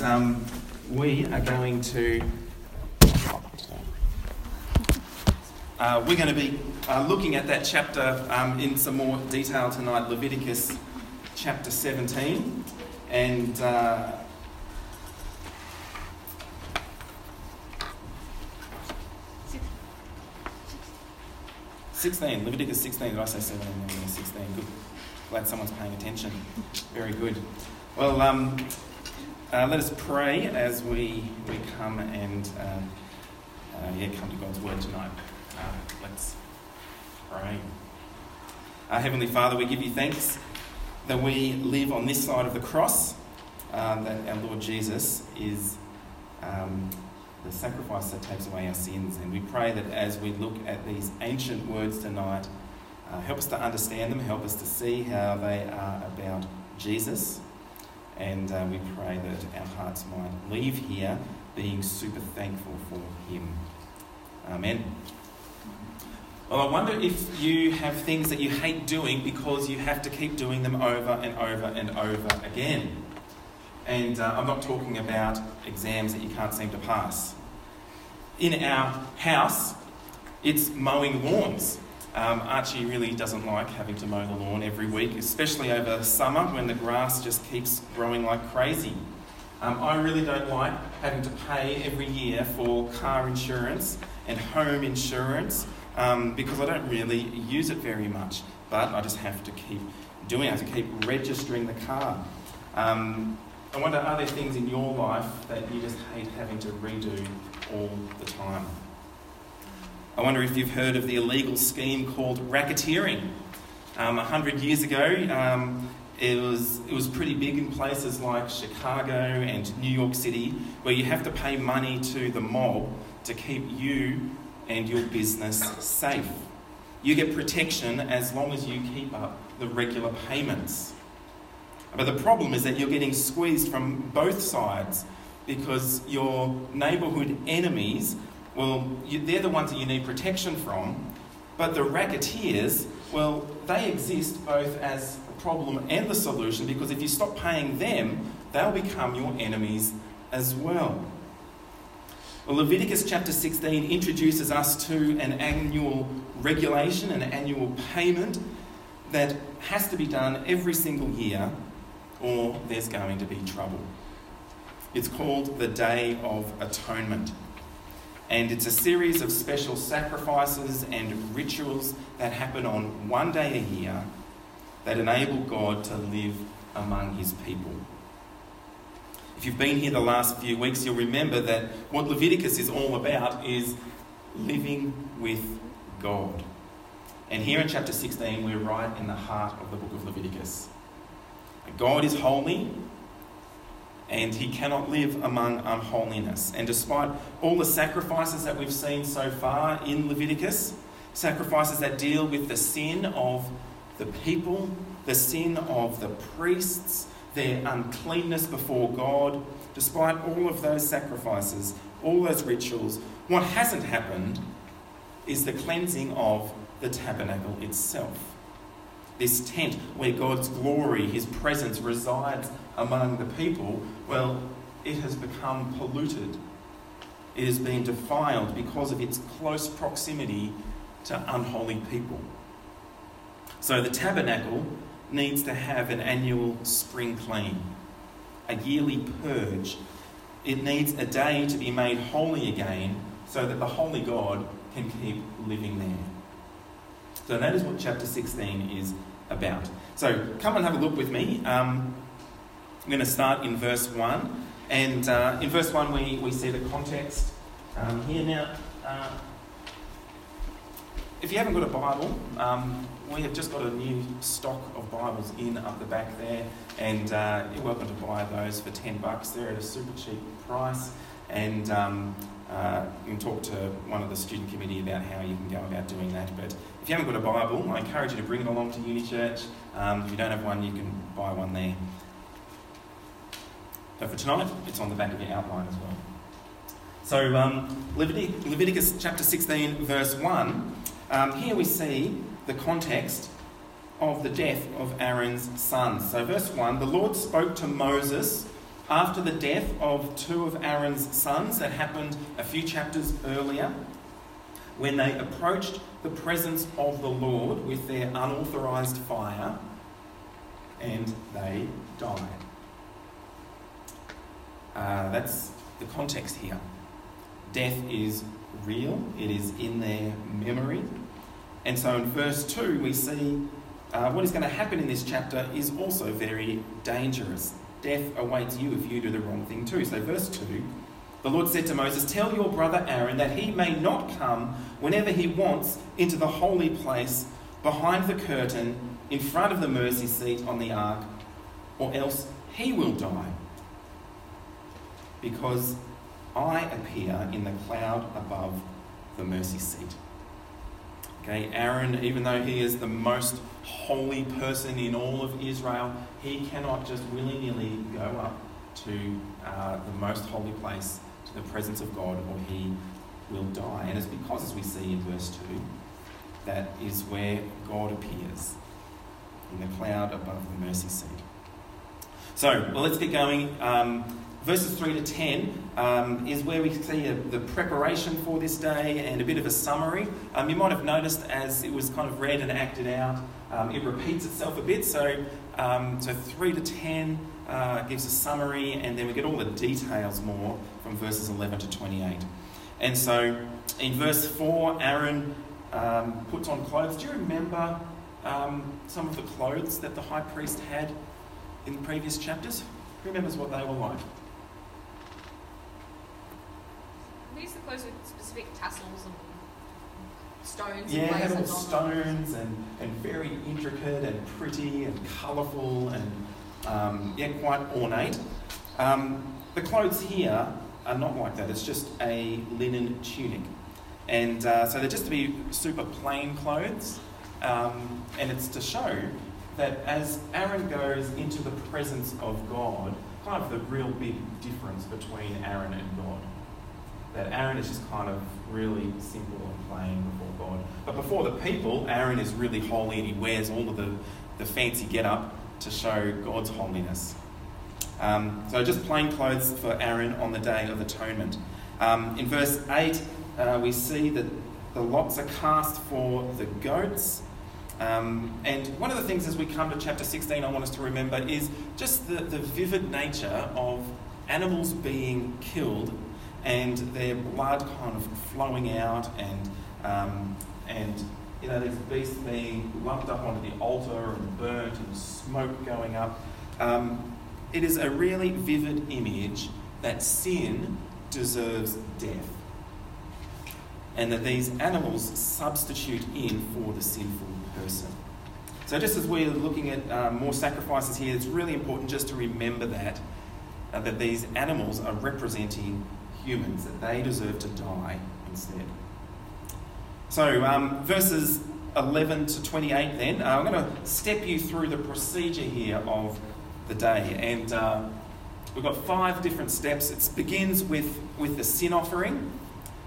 and um, we are going to. Uh, we're going to be uh, looking at that chapter um, in some more detail tonight, Leviticus chapter 17. And uh, Sixteen, Leviticus sixteen. Did I say seventeen? No, sixteen. Good. Glad someone's paying attention. Very good. Well, um, uh, let us pray as we we come and um, uh, yeah, come to God's word tonight. Uh, let's pray. Our Heavenly Father, we give you thanks that we live on this side of the cross. Uh, that our Lord Jesus is um, the sacrifice that takes away our sins. And we pray that as we look at these ancient words tonight, uh, help us to understand them, help us to see how they are about Jesus. And uh, we pray that our hearts might leave here being super thankful for Him. Amen. Well, I wonder if you have things that you hate doing because you have to keep doing them over and over and over again. And uh, I'm not talking about exams that you can't seem to pass. In our house, it's mowing lawns. Um, Archie really doesn't like having to mow the lawn every week, especially over summer when the grass just keeps growing like crazy. Um, I really don't like having to pay every year for car insurance and home insurance um, because I don't really use it very much. But I just have to keep doing it, I have to keep registering the car. Um, I wonder, are there things in your life that you just hate having to redo all the time? I wonder if you've heard of the illegal scheme called racketeering. Um, a hundred years ago, um, it was, it was pretty big in places like Chicago and New York City, where you have to pay money to the mob to keep you and your business safe. You get protection as long as you keep up the regular payments. But the problem is that you're getting squeezed from both sides because your neighbourhood enemies, well, you, they're the ones that you need protection from. But the racketeers, well, they exist both as a problem and the solution because if you stop paying them, they'll become your enemies as well. Well, Leviticus chapter 16 introduces us to an annual regulation, an annual payment that has to be done every single year or there's going to be trouble. It's called the Day of Atonement. And it's a series of special sacrifices and rituals that happen on one day a year that enable God to live among his people. If you've been here the last few weeks, you'll remember that what Leviticus is all about is living with God. And here in chapter 16, we're right in the heart of the book of Leviticus. God is holy and he cannot live among unholiness. And despite all the sacrifices that we've seen so far in Leviticus, sacrifices that deal with the sin of the people, the sin of the priests, their uncleanness before God, despite all of those sacrifices, all those rituals, what hasn't happened is the cleansing of the tabernacle itself this tent where God's glory, His presence resides among the people, well, it has become polluted. It has been defiled because of its close proximity to unholy people. So the tabernacle needs to have an annual spring clean, a yearly purge. It needs a day to be made holy again so that the holy God can keep living there. So that is what chapter 16 is about. So come and have a look with me. Um, I'm going to start in verse 1. And uh, in verse 1, we, we see the context um, here. Now, uh, if you haven't got a Bible, um, we have just got a new stock of Bibles in up the back there, and uh, you're welcome to buy those for 10 bucks. They're at a super cheap price, and um, uh, you can talk to one of the student committee about how you can go about doing that. But if you haven't got a Bible, I encourage you to bring it along to Uni Church. Um, if you don't have one, you can buy one there. But for tonight, it's on the back of your outline as well. So, um, Levitic- Leviticus chapter 16, verse 1, um, here we see the context of the death of Aaron's sons. So, verse 1 the Lord spoke to Moses after the death of two of Aaron's sons that happened a few chapters earlier, when they approached the presence of the Lord with their unauthorized fire, and they died. Uh, that's the context here. Death is real, it is in their memory. And so in verse 2, we see uh, what is going to happen in this chapter is also very dangerous. Death awaits you if you do the wrong thing too. So, verse 2 the Lord said to Moses, Tell your brother Aaron that he may not come whenever he wants into the holy place behind the curtain in front of the mercy seat on the ark, or else he will die. Because I appear in the cloud above the mercy seat. Okay, Aaron, even though he is the most holy person in all of Israel, he cannot just willy nilly go up to uh, the most holy place, to the presence of God, or he will die. And it's because, as we see in verse 2, that is where God appears in the cloud above the mercy seat. So, well, let's get going. Um, verses 3 to 10 um, is where we see a, the preparation for this day and a bit of a summary. Um, you might have noticed as it was kind of read and acted out, um, it repeats itself a bit. So, um, so 3 to 10 uh, gives a summary, and then we get all the details more from verses 11 to 28. And so in verse 4, Aaron um, puts on clothes. Do you remember um, some of the clothes that the high priest had in previous chapters? Who remembers what they were like? These are clothes with specific tassels and stones. Yeah, and had all blazons on them. stones and, and very intricate and pretty and colourful and um, yeah, quite ornate. Um, the clothes here are not like that. It's just a linen tunic, and uh, so they're just to be super plain clothes, um, and it's to show that as Aaron goes into the presence of God, kind of the real big difference between Aaron and God. That Aaron is just kind of really simple and plain before God. But before the people, Aaron is really holy and he wears all of the, the fancy get up to show God's holiness. Um, so just plain clothes for Aaron on the Day of Atonement. Um, in verse 8, uh, we see that the lots are cast for the goats. Um, and one of the things as we come to chapter 16, I want us to remember is just the, the vivid nature of animals being killed and their blood kind of flowing out and, um, and you know, these beasts being lumped up onto the altar and burnt and smoke going up. Um, it is a really vivid image that sin deserves death and that these animals substitute in for the sinful person. So, just as we're looking at uh, more sacrifices here, it's really important just to remember that uh, that these animals are representing humans, that they deserve to die instead. So, um, verses 11 to 28, then, uh, I'm going to step you through the procedure here of the day. And uh, we've got five different steps. It begins with, with the sin offering,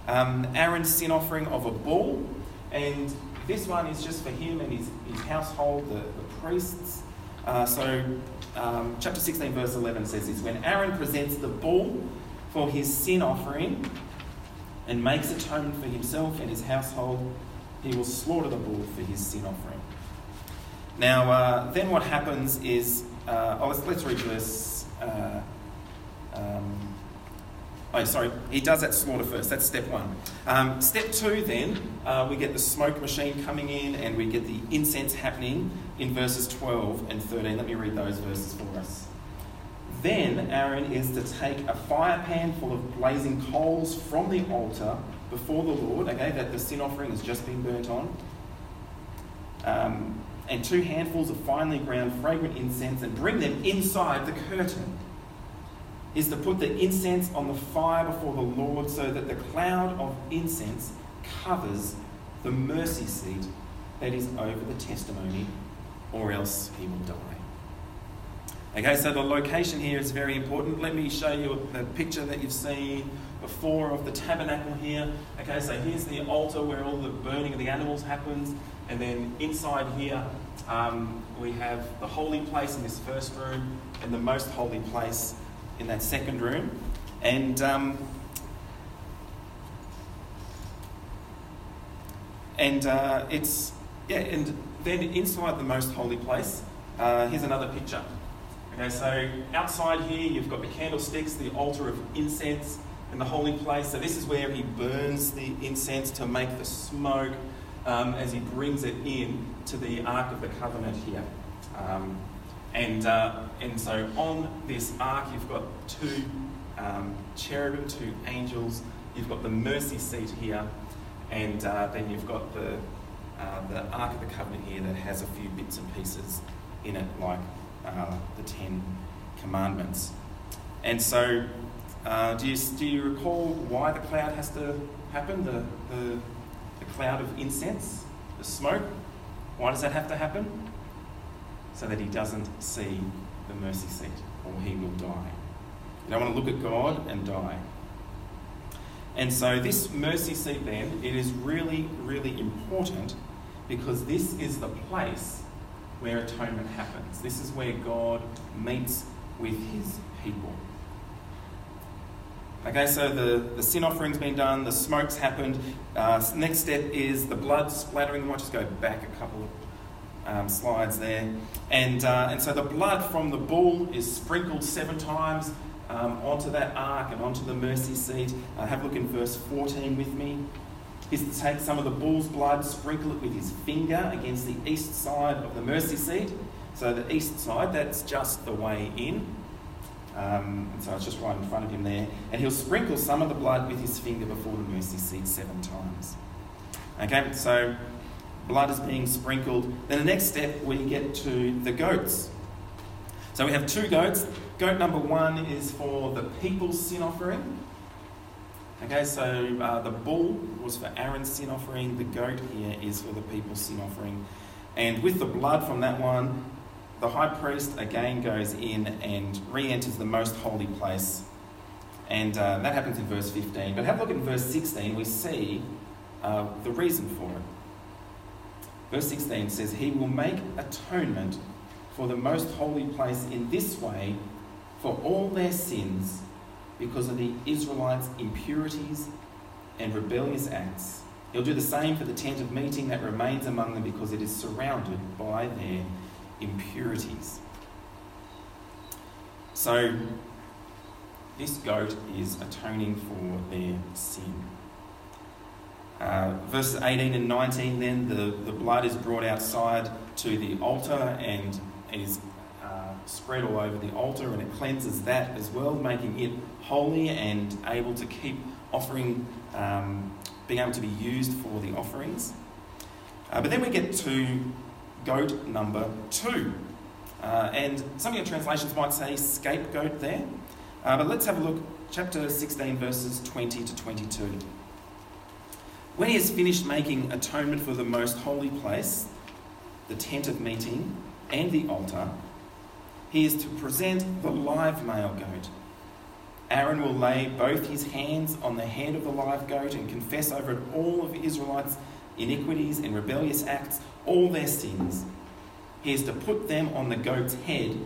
um, Aaron's sin offering of a bull. And this one is just for him and his, his household, the, the priests. Uh, so, um, chapter 16, verse 11 says this When Aaron presents the bull for his sin offering and makes atonement for himself and his household, he will slaughter the bull for his sin offering. Now, uh, then what happens is, uh, oh, let's, let's read verse. Uh, um, oh, sorry, he does that slaughter first. That's step one. Um, step two, then, uh, we get the smoke machine coming in and we get the incense happening in verses 12 and 13. Let me read those verses for us. Then Aaron is to take a fire pan full of blazing coals from the altar before the Lord, okay, that the sin offering has just been burnt on, um, and two handfuls of finely ground fragrant incense and bring them inside the curtain. Is to put the incense on the fire before the Lord so that the cloud of incense covers the mercy seat that is over the testimony, or else he will die. Okay, so the location here is very important. Let me show you the picture that you've seen before of the tabernacle here. Okay, so here's the altar where all the burning of the animals happens, and then inside here um, we have the holy place in this first room, and the most holy place in that second room. And um, and uh, it's yeah, and then inside the most holy place, uh, here's another picture. Okay, so outside here you've got the candlesticks, the altar of incense, and the holy place. So this is where he burns the incense to make the smoke um, as he brings it in to the Ark of the Covenant here. Um, and, uh, and so on this ark, you've got two um, cherubim, two angels. You've got the mercy seat here, and uh, then you've got the, uh, the Ark of the Covenant here that has a few bits and pieces in it, like uh, the Ten Commandments. And so, uh, do, you, do you recall why the cloud has to happen? The, the, the cloud of incense, the smoke? Why does that have to happen? so that he doesn't see the mercy seat or he will die. You don't want to look at God and die. And so, this mercy seat, then, it is really, really important because this is the place where atonement happens. This is where God meets with his people. Okay, so the, the sin offering's been done, the smoke's happened. Uh, next step is the blood splattering. We might just go back a couple of um, slides there. And, uh, and so the blood from the bull is sprinkled seven times um, onto that ark and onto the mercy seat. Uh, have a look in verse 14 with me. He's to take some of the bull's blood, sprinkle it with his finger against the east side of the mercy seat. So the east side, that's just the way in. Um, and so it's just right in front of him there. And he'll sprinkle some of the blood with his finger before the mercy seat seven times. Okay, so blood is being sprinkled. Then the next step, we get to the goats. So we have two goats. Goat number one is for the people's sin offering. Okay, so uh, the bull was for Aaron's sin offering, the goat here is for the people's sin offering. And with the blood from that one, the high priest again goes in and re enters the most holy place. And uh, that happens in verse 15. But have a look at verse 16, we see uh, the reason for it. Verse 16 says, He will make atonement for the most holy place in this way for all their sins because of the Israelites' impurities and rebellious acts. He'll do the same for the tent of meeting that remains among them because it is surrounded by their impurities. So, this goat is atoning for their sin. Uh, verses 18 and 19, then the, the blood is brought outside to the altar and is spread all over the altar, and it cleanses that as well, making it holy and able to keep offering, um, being able to be used for the offerings. Uh, but then we get to goat number two. Uh, and some of your translations might say scapegoat there. Uh, but let's have a look, chapter 16, verses 20 to 22. When he has finished making atonement for the most holy place, the tent of meeting, and the altar, he is to present the live male goat. Aaron will lay both his hands on the head of the live goat and confess over it all of Israelites' iniquities and rebellious acts, all their sins. He is to put them on the goat's head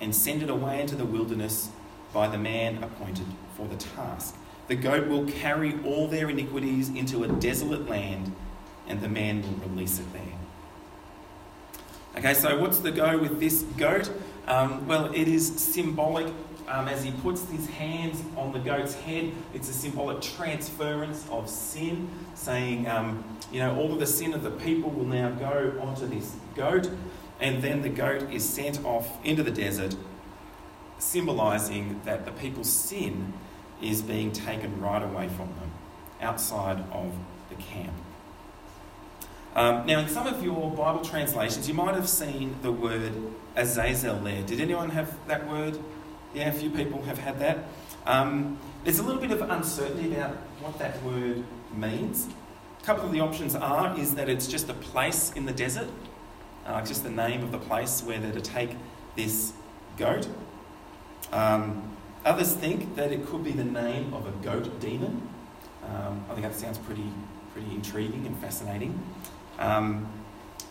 and send it away into the wilderness by the man appointed for the task. The goat will carry all their iniquities into a desolate land, and the man will release it there. Okay, so what's the go with this goat? Um, well, it is symbolic. Um, as he puts his hands on the goat's head, it's a symbolic transference of sin, saying, um, you know, all of the sin of the people will now go onto this goat, and then the goat is sent off into the desert, symbolizing that the people's sin is being taken right away from them, outside of the camp. Um, now, in some of your Bible translations, you might have seen the word Azazel there. Did anyone have that word? Yeah, a few people have had that. Um, there's a little bit of uncertainty about what that word means. A couple of the options are is that it's just a place in the desert, uh, just the name of the place where they're to take this goat. Um, Others think that it could be the name of a goat demon. Um, I think that sounds pretty, pretty intriguing and fascinating. Um,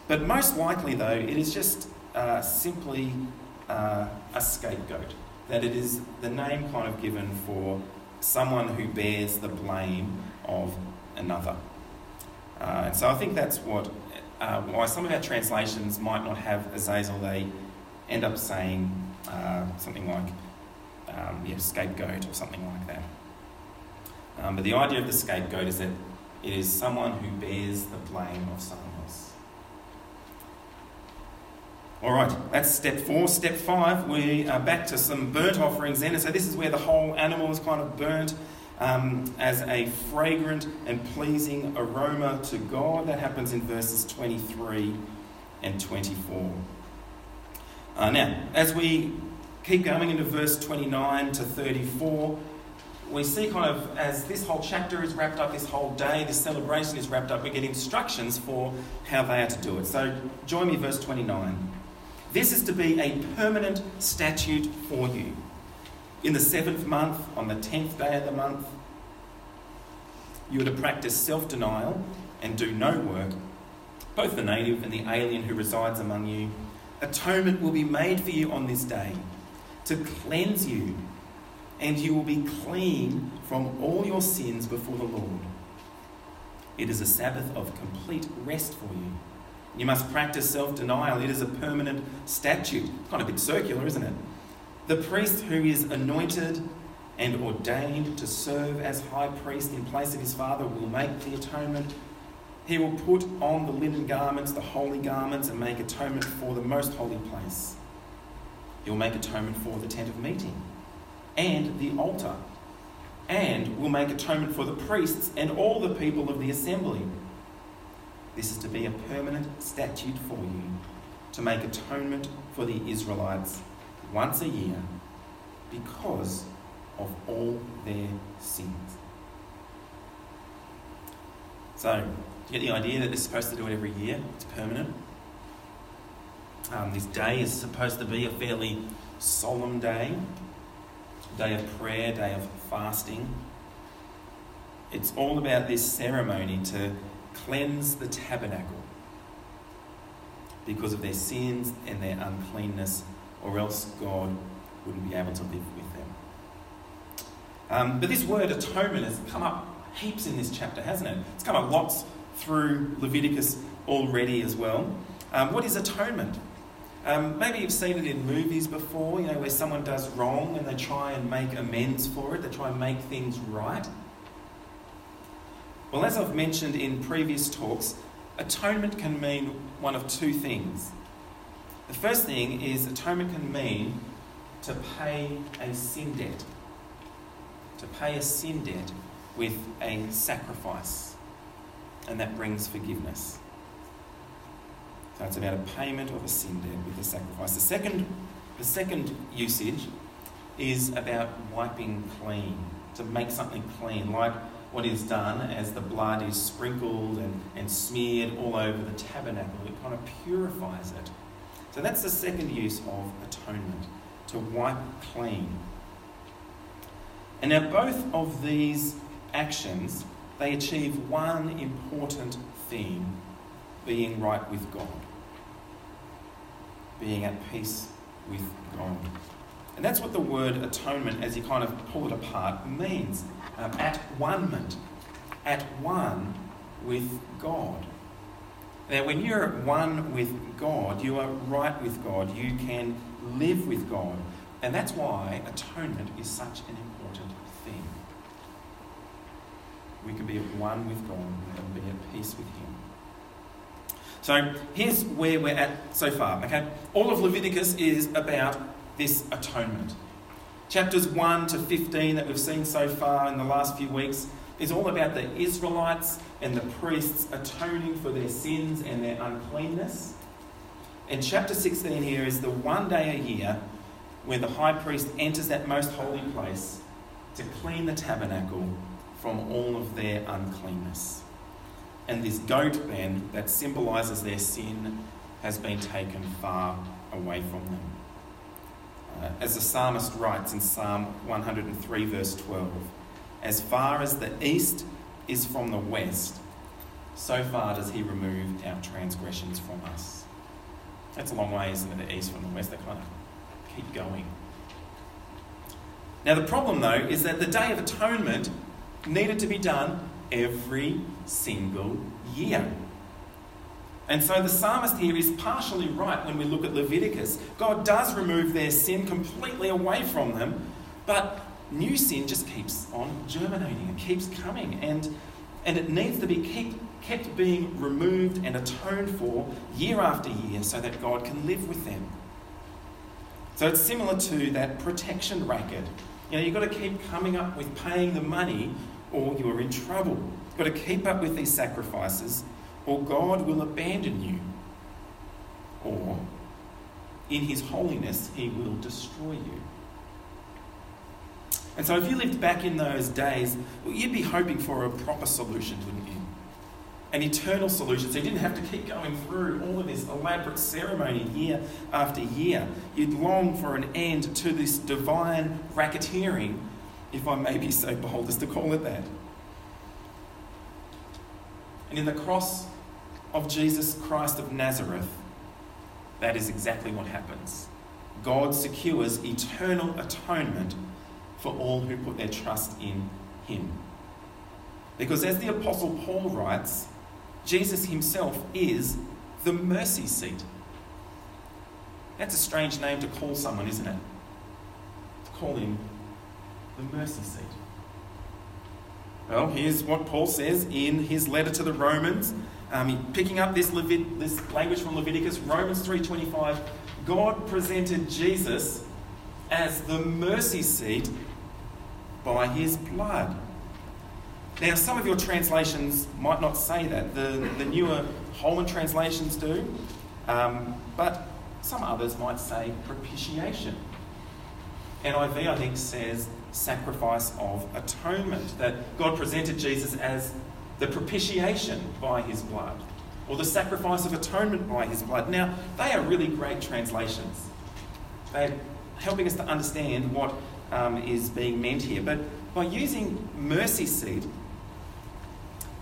but most likely, though, it is just uh, simply uh, a scapegoat. that it is the name kind of given for someone who bears the blame of another. Uh, and so I think that's what uh, why some of our translations might not have Azazel. They end up saying uh, something like um, yeah, scapegoat or something like that. Um, but the idea of the scapegoat is that it is someone who bears the blame of someone else. All right, that's step four. Step five, we are back to some burnt offerings then. And so this is where the whole animal is kind of burnt um, as a fragrant and pleasing aroma to God. That happens in verses 23 and 24. Uh, now, as we keep going into verse 29 to 34, we see kind of as this whole chapter is wrapped up, this whole day, this celebration is wrapped up, we get instructions for how they are to do it. So join me, verse 29. This is to be a permanent statute for you. In the seventh month, on the tenth day of the month, you are to practice self denial and do no work, both the native and the alien who resides among you. Atonement will be made for you on this day to cleanse you, and you will be clean from all your sins before the Lord. It is a Sabbath of complete rest for you you must practice self denial. It is a permanent statute. It's Kind of a bit circular, isn't it? The priest who is anointed and ordained to serve as high priest in place of his father will make the atonement. He will put on the linen garments, the holy garments, and make atonement for the most holy place. He will make atonement for the tent of meeting and the altar, and will make atonement for the priests and all the people of the assembly this is to be a permanent statute for you to make atonement for the Israelites once a year because of all their sins. So, do you get the idea that they're supposed to do it every year? It's permanent. Um, this day is supposed to be a fairly solemn day, day of prayer, day of fasting. It's all about this ceremony to cleanse the tabernacle because of their sins and their uncleanness, or else God wouldn't be able to live with them. Um, but this word atonement has come up heaps in this chapter, hasn't it? It's come up lots through Leviticus already as well. Um, what is atonement? Um, maybe you've seen it in movies before, you know, where someone does wrong and they try and make amends for it, they try and make things right. Well, as I've mentioned in previous talks, atonement can mean one of two things. The first thing is atonement can mean to pay a sin debt. To pay a sin debt with a sacrifice. And that brings forgiveness. So it's about a payment of a sin debt with a sacrifice. The second, the second usage is about wiping clean, to make something clean, like what is done as the blood is sprinkled and, and smeared all over the tabernacle. It kind of purifies it. So that's the second use of atonement, to wipe clean. And now both of these actions, they achieve one important theme, being right with God. Being at peace with God. And that's what the word atonement, as you kind of pull it apart, means um, at one at one with God. Now, when you're at one with God, you are right with God. You can live with God. And that's why atonement is such an important thing. We can be at one with God and be at peace with Him. So here's where we're at so far, okay? All of Leviticus is about this atonement. Chapters 1 to 15 that we've seen so far in the last few weeks is all about the Israelites and the priests atoning for their sins and their uncleanness. And chapter 16 here is the one day a year where the high priest enters that most holy place to clean the tabernacle from all of their uncleanness. And this goat then, that symbolizes their sin, has been taken far away from them. Uh, as the psalmist writes in Psalm 103, verse 12, as far as the east is from the west, so far does he remove our transgressions from us. That's a long way, isn't it? The east from the west, they kind of keep going. Now, the problem, though, is that the Day of Atonement needed to be done every single year. And so the psalmist here is partially right when we look at Leviticus. God does remove their sin completely away from them, but new sin just keeps on germinating, it keeps coming, and, and it needs to be keep, kept being removed and atoned for year after year so that God can live with them. So it's similar to that protection racket. You know, you've got to keep coming up with paying the money or you're in trouble. You've got to keep up with these sacrifices or God will abandon you. Or in his holiness, he will destroy you. And so, if you lived back in those days, well, you'd be hoping for a proper solution, wouldn't you? An eternal solution. So, you didn't have to keep going through all of this elaborate ceremony year after year. You'd long for an end to this divine racketeering, if I may be so bold as to call it that. And in the cross of Jesus Christ of Nazareth, that is exactly what happens. God secures eternal atonement for all who put their trust in him. Because as the Apostle Paul writes, Jesus himself is the mercy seat. That's a strange name to call someone, isn't it? To call him the mercy seat. Well, here's what Paul says in his letter to the Romans. Um, picking up this, Levit- this language from Leviticus, Romans 3.25, God presented Jesus as the mercy seat by his blood. Now, some of your translations might not say that. The, the newer Holman translations do. Um, but some others might say propitiation. NIV, I think, says sacrifice of atonement. That God presented Jesus as the propitiation by his blood, or the sacrifice of atonement by his blood. Now, they are really great translations. They're helping us to understand what um, is being meant here. But by using mercy seat,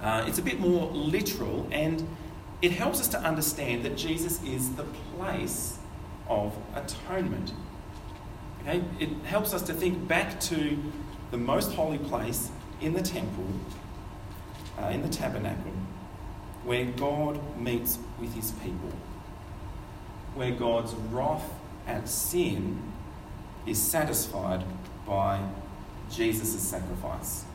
uh, it's a bit more literal and it helps us to understand that Jesus is the place of atonement. Okay? It helps us to think back to the most holy place in the temple, uh, in the tabernacle, where God meets with his people, where God's wrath at sin is satisfied by Jesus' sacrifice.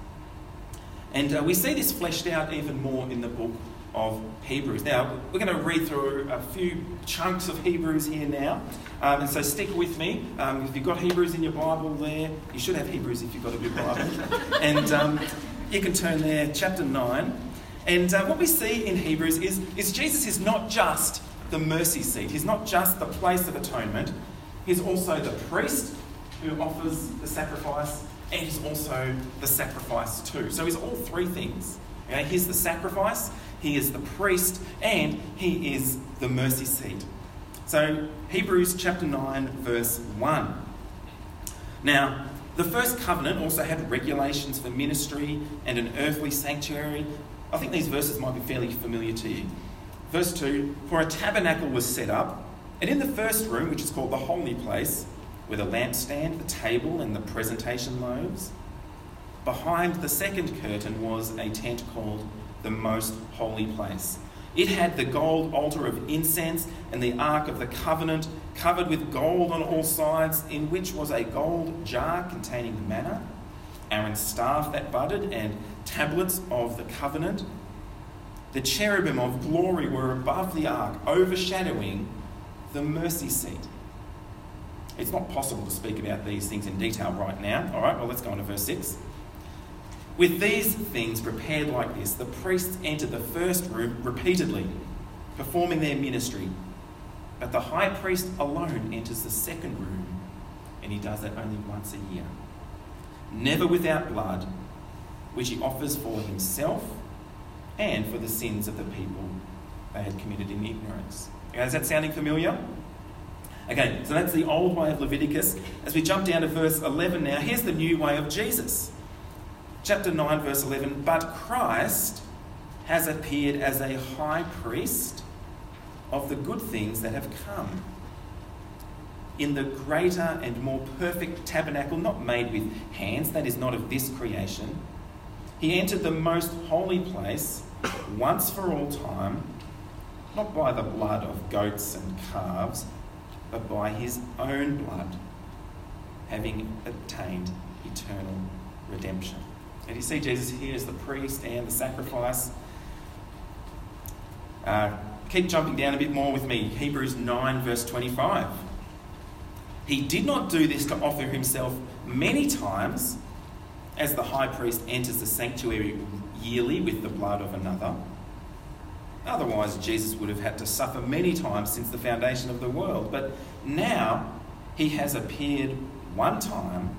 And uh, we see this fleshed out even more in the book of Hebrews. Now, we're going to read through a few chunks of Hebrews here now. Um, and so stick with me. Um, if you've got Hebrews in your Bible there, you should have Hebrews if you've got a good Bible. and um, you can turn there, chapter 9. And uh, what we see in Hebrews is, is Jesus is not just the mercy seat, he's not just the place of atonement, he's also the priest who offers the sacrifice, and he's also the sacrifice too. So he's all three things. Okay? He's the sacrifice, he is the priest, and he is the mercy seat. So, Hebrews chapter 9, verse 1. Now, the first covenant also had regulations for ministry and an earthly sanctuary. I think these verses might be fairly familiar to you. Verse 2 For a tabernacle was set up, and in the first room, which is called the holy place, with a lampstand, the table, and the presentation loaves. Behind the second curtain was a tent called the Most Holy Place. It had the gold altar of incense and the Ark of the Covenant, covered with gold on all sides, in which was a gold jar containing the manna, Aaron's staff that budded, and tablets of the covenant. The cherubim of glory were above the ark, overshadowing the mercy seat. It's not possible to speak about these things in detail right now. All right, well, let's go on to verse 6. With these things prepared like this, the priests entered the first room repeatedly, performing their ministry. But the high priest alone enters the second room, and he does that only once a year. Never without blood, which he offers for himself and for the sins of the people they had committed in ignorance. Okay, is that sounding familiar? Okay, so that's the old way of Leviticus. As we jump down to verse 11 now, here's the new way of Jesus. Chapter 9, verse 11 But Christ has appeared as a high priest of the good things that have come. in the greater and more perfect tabernacle, not made with hands, that is not of this creation. He entered the most holy place once for all time, not by the blood of goats and calves, but by his own blood, having obtained eternal redemption. And you see Jesus here as the priest and the sacrifice. Uh, keep jumping down a bit more with me. Hebrews 9, verse 25. He did not do this to offer himself many times, as the high priest enters the sanctuary yearly with the blood of another. Otherwise, Jesus would have had to suffer many times since the foundation of the world. But now he has appeared one time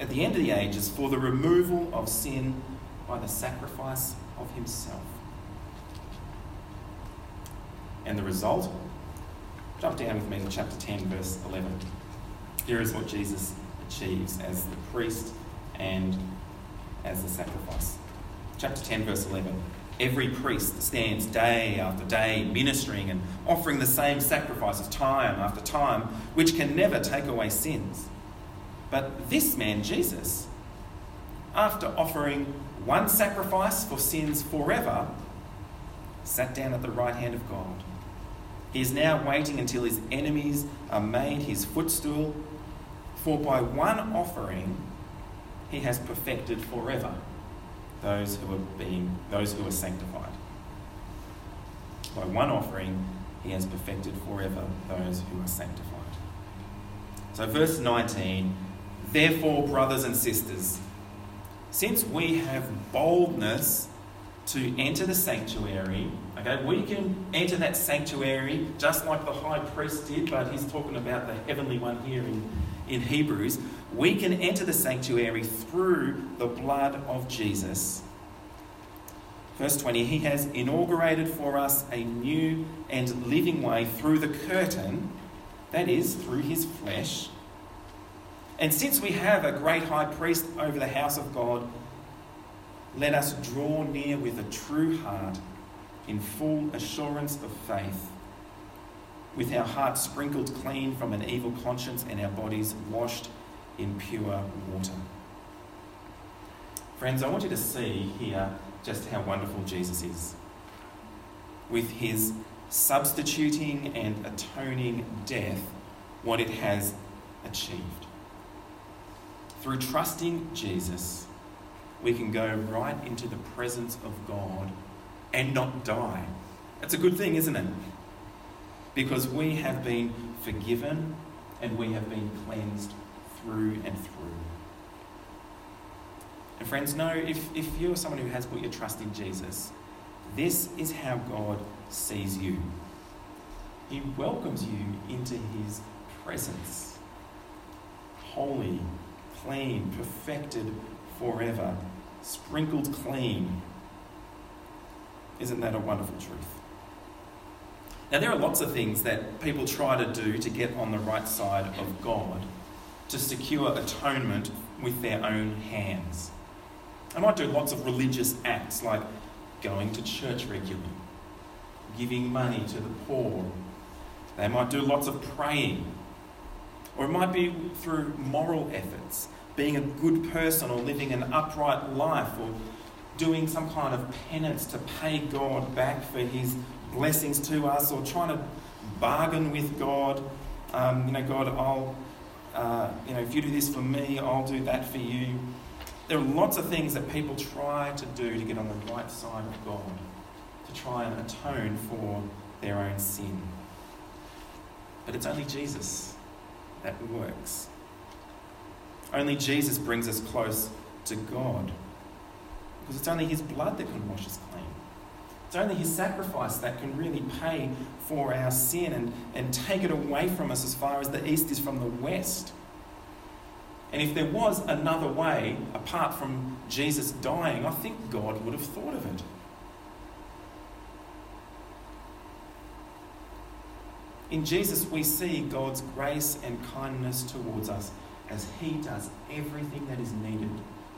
at the end of the ages for the removal of sin by the sacrifice of himself. And the result? Jump down with me to chapter 10, verse 11. Here is what Jesus achieves as the priest and as the sacrifice. Chapter 10, verse 11. Every priest stands day after day ministering and offering the same sacrifices time after time, which can never take away sins. But this man, Jesus, after offering one sacrifice for sins forever, sat down at the right hand of God. He is now waiting until his enemies are made his footstool, for by one offering he has perfected forever those who are being those who are sanctified. By one offering he has perfected forever those who are sanctified. So verse 19 Therefore, brothers and sisters, since we have boldness to enter the sanctuary, okay, we can enter that sanctuary just like the high priest did, but he's talking about the heavenly one here in, in Hebrews. We can enter the sanctuary through the blood of Jesus. Verse 20, he has inaugurated for us a new and living way through the curtain, that is, through his flesh and since we have a great high priest over the house of God, let us draw near with a true heart in full assurance of faith, with our hearts sprinkled clean from an evil conscience and our bodies washed in pure water. Friends, I want you to see here just how wonderful Jesus is. With his substituting and atoning death, what it has achieved. Through trusting Jesus, we can go right into the presence of God and not die. That's a good thing, isn't it? Because we have been forgiven and we have been cleansed through and through. And friends, know if, if you're someone who has put your trust in Jesus, this is how God sees you. He welcomes you into his presence. Holy, clean, perfected forever, sprinkled clean. Isn't that a wonderful truth? Now, there are lots of things that people try to do to get on the right side of God, to secure atonement with their own hands. They might do lots of religious acts like going to church regularly, giving money to the poor. They might do lots of praying, or it might be through moral efforts, being a good person or living an upright life or doing some kind of penance to pay God back for his blessings to us or trying to bargain with God. Um, you know, God, I'll, uh, you know, if you do this for me, I'll do that for you. There are lots of things that people try to do to get on the right side of God, to try and atone for their own sin. But it's only Jesus that works. Only Jesus brings us close to God. Because it's only His blood that can wash us clean. It's only His sacrifice that can really pay for our sin and, and take it away from us as far as the east is from the west. And if there was another way apart from Jesus dying, I think God would have thought of it. In Jesus, we see God's grace and kindness towards us as He does everything that is needed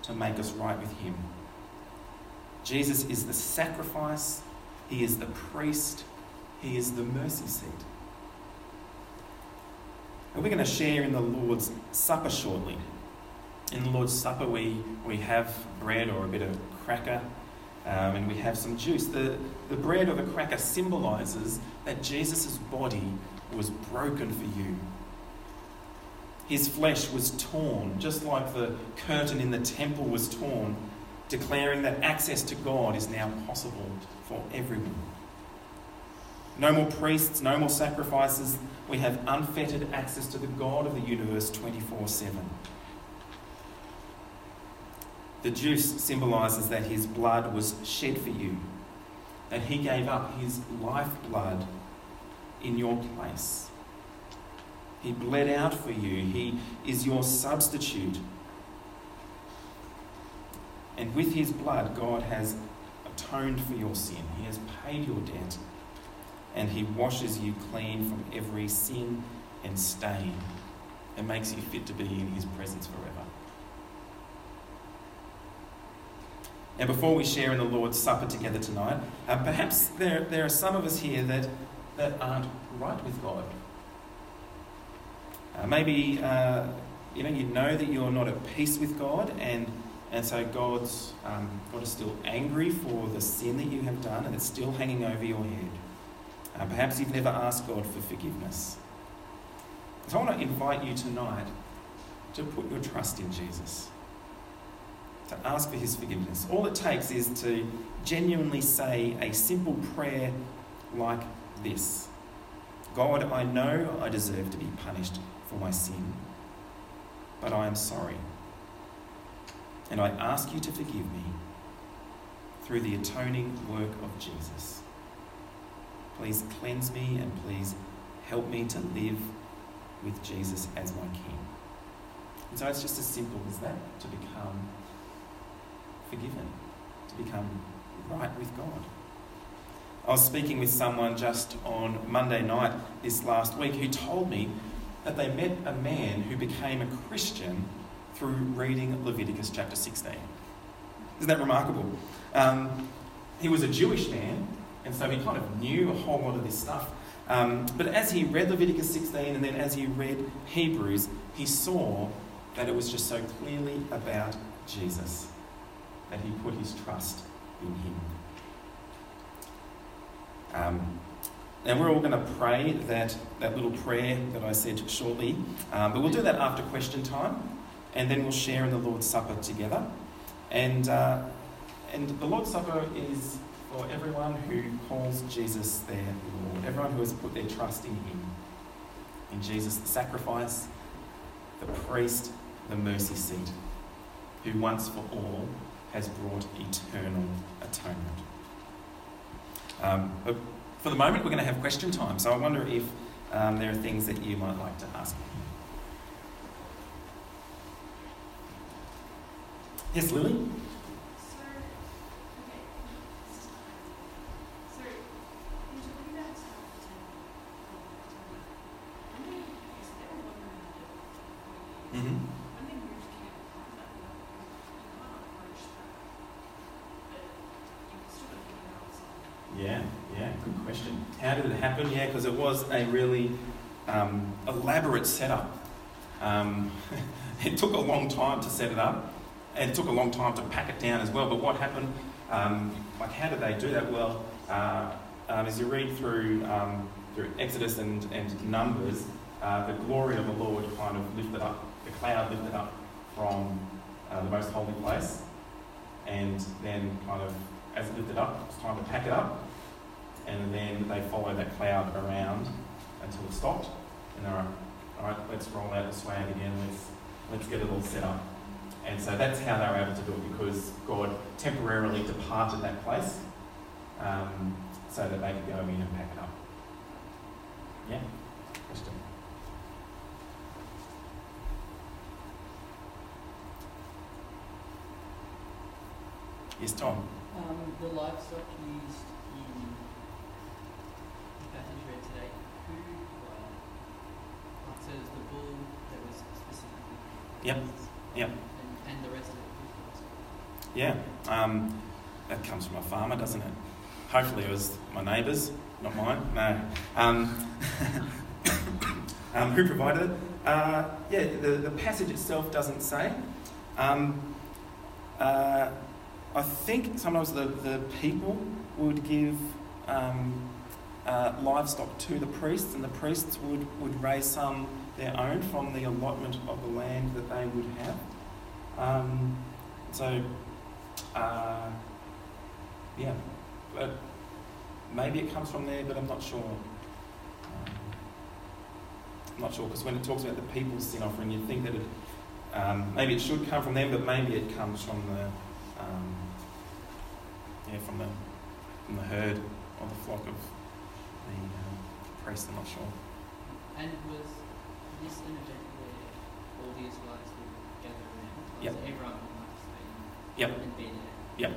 to make us right with Him. Jesus is the sacrifice, He is the priest, He is the mercy seat. And we're going to share in the Lord's Supper shortly. In the Lord's Supper, we, we have bread or a bit of cracker, um, and we have some juice. The, the bread or the cracker symbolizes that Jesus' body was broken for you. His flesh was torn, just like the curtain in the temple was torn, declaring that access to God is now possible for everyone. No more priests, no more sacrifices. We have unfettered access to the God of the universe 24 7. The juice symbolizes that his blood was shed for you, that he gave up his lifeblood in your place. He bled out for you, he is your substitute. And with his blood, God has atoned for your sin, he has paid your debt, and he washes you clean from every sin and stain and makes you fit to be in his presence forever. Now, before we share in the Lord's Supper together tonight, uh, perhaps there, there are some of us here that, that aren't right with God. Uh, maybe uh, you know you know that you're not at peace with God, and and so God's um, God is still angry for the sin that you have done, and it's still hanging over your head. Uh, perhaps you've never asked God for forgiveness. So I want to invite you tonight to put your trust in Jesus to ask for his forgiveness. All it takes is to genuinely say a simple prayer like this God, I know I deserve to be punished for my sin, but I am sorry. And I ask you to forgive me through the atoning work of Jesus. Please cleanse me and please help me to live with Jesus as my King. And so it's just as simple as that to become forgiven, to become right with God. I was speaking with someone just on Monday night this last week who told me that they met a man who became a Christian through reading Leviticus chapter 16. Isn't that remarkable? Um, he was a Jewish man, and so he kind of knew a whole lot of this stuff. Um, but as he read Leviticus 16 and then as he read Hebrews, he saw that it was just so clearly about Jesus that he put his trust in him. Um, and we're all going to pray that, that little prayer that I said shortly, um, but we'll do that after question time, and then we'll share in the Lord's Supper together. And, uh, and the Lord's Supper is for everyone who calls Jesus their Lord, everyone who has put their trust in Him, in Jesus, the sacrifice, the priest, the mercy seat, who once for all has brought eternal atonement. Um, for the moment, we're going to have question time. So I wonder if um, there are things that you might like to ask. Yes, Lily? happen? Yeah, because it was a really um, elaborate setup. Um, it took a long time to set it up, and it took a long time to pack it down as well. But what happened? Um, like, how did they do that? Well, uh, um, as you read through um, through Exodus and, and Numbers, uh, the glory of the Lord kind of lifted up, the cloud lifted up from uh, the most holy place, and then kind of as it lifted up, it's time to pack it up and then they follow that cloud around until it stopped. And they're like, all right, let's roll out the swag again, let's, let's get it all set up. And so that's how they were able to do it because God temporarily departed that place um, so that they could go in and pack it up. Yeah? Question? Yes, Tom. Um, the livestock used in passage read today, who, uh, so there's the bull that was specifically. Yep. Yep. And, and the rest of it. Yeah. Um, that comes from a farmer, doesn't it? Hopefully it was my neighbour's, not mine. No. Um, Um, who provided it? Uh, yeah, the, the passage itself doesn't say. Um, uh, I think sometimes the, the people would give um, uh, livestock to the priests, and the priests would, would raise some their own from the allotment of the land that they would have. Um, so, uh, yeah, but maybe it comes from there, but I'm not sure. Um, I'm not sure because when it talks about the people's sin offering, you think that it um, maybe it should come from them, but maybe it comes from the um, yeah from the from the herd or the flock of the um, priest. I'm not sure. And was event where all the Israelites would gather around? Yep. everyone would like stay Yep. and be there? Yep.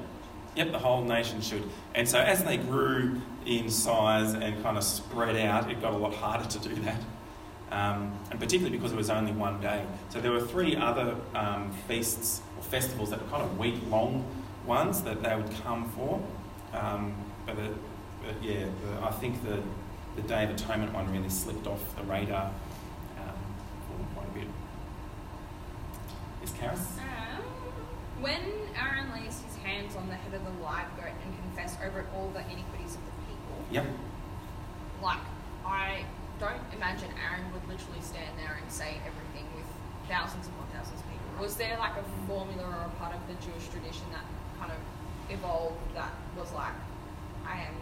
Yep, the whole nation should. And so as they grew in size and kind of spread out, it got a lot harder to do that. Um, and particularly because it was only one day. So there were three other um, feasts or festivals that were kind of week long ones that they would come for. Um, but, the, but yeah, the, I think the, the Day of Atonement one really slipped off the radar um, for quite a bit. Is Karis? Um, when Aaron lays his hands on the head of the live goat and confess over it all the iniquities of the people, Yep. like I don't imagine Aaron would literally stand there and say everything with thousands upon thousands of people. Was there like a formula or a part of the Jewish tradition that kind of evolved that was like, I am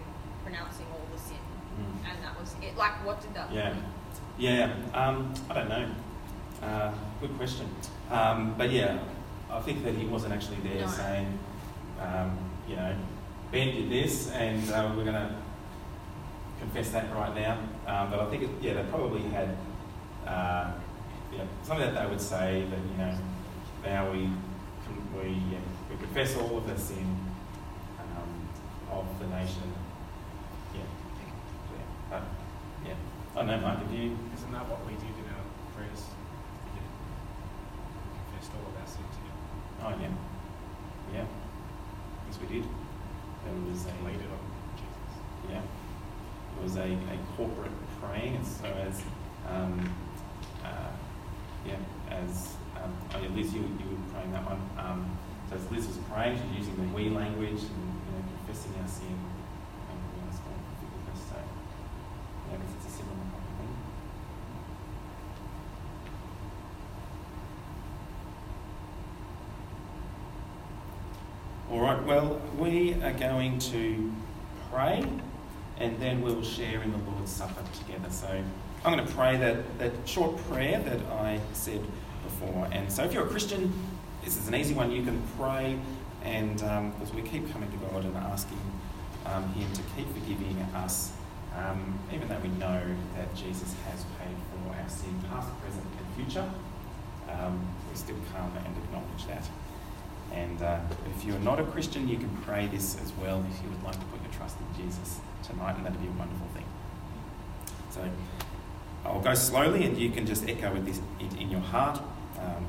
pronouncing all the sin, Mm. and that was it? Like, what did that? Yeah. Yeah, um, I don't know. Uh, good question. Um, but yeah, I think that he wasn't actually there No. saying, um, you know, Ben did this and uh, we're going to confess that right now. Um, but I think, it, yeah, they probably had uh, yeah, something that they would say that, you know, now we, we, yeah, we confess all of the sin um, of the nation. Yeah. yeah. But, yeah. I don't know, Mark, if you Isn't that what we did in our prayers? We did. Confessed all of our sins to Oh, yeah. Yeah. Yes, we did. There was a, Laid it on Jesus. yeah. It was a, a corporate praying, and so as, um, uh, yeah, as, um, oh yeah, Liz, you, you were praying that one. Um, so as Liz was praying, she's using the we language and, you know, confessing our sin. And we ask God for forgiveness. So, yeah, guess it's a similar kind of thing. All right, well, we are going to pray and then we'll share in the Lord's Supper together. So I'm going to pray that, that short prayer that I said before. And so if you're a Christian, this is an easy one. You can pray, and because we keep coming to God and asking um, Him to keep forgiving us, um, even though we know that Jesus has paid for our sin, past, present, and future, um, we still come and acknowledge that. And uh, if you're not a Christian, you can pray this as well if you would like to put your trust in Jesus tonight, and that'd be a wonderful thing. So I'll go slowly, and you can just echo with this in, your heart um,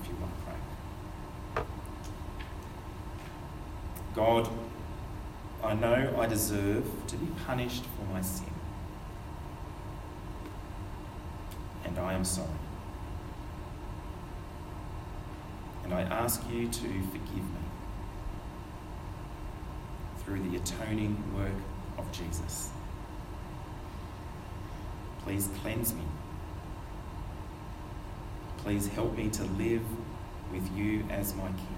if you want to pray. God, I know I deserve to be punished for my sin, and I am sorry. And I ask you to forgive me through the atoning work of Jesus. Please cleanse me. Please help me to live with you as my King.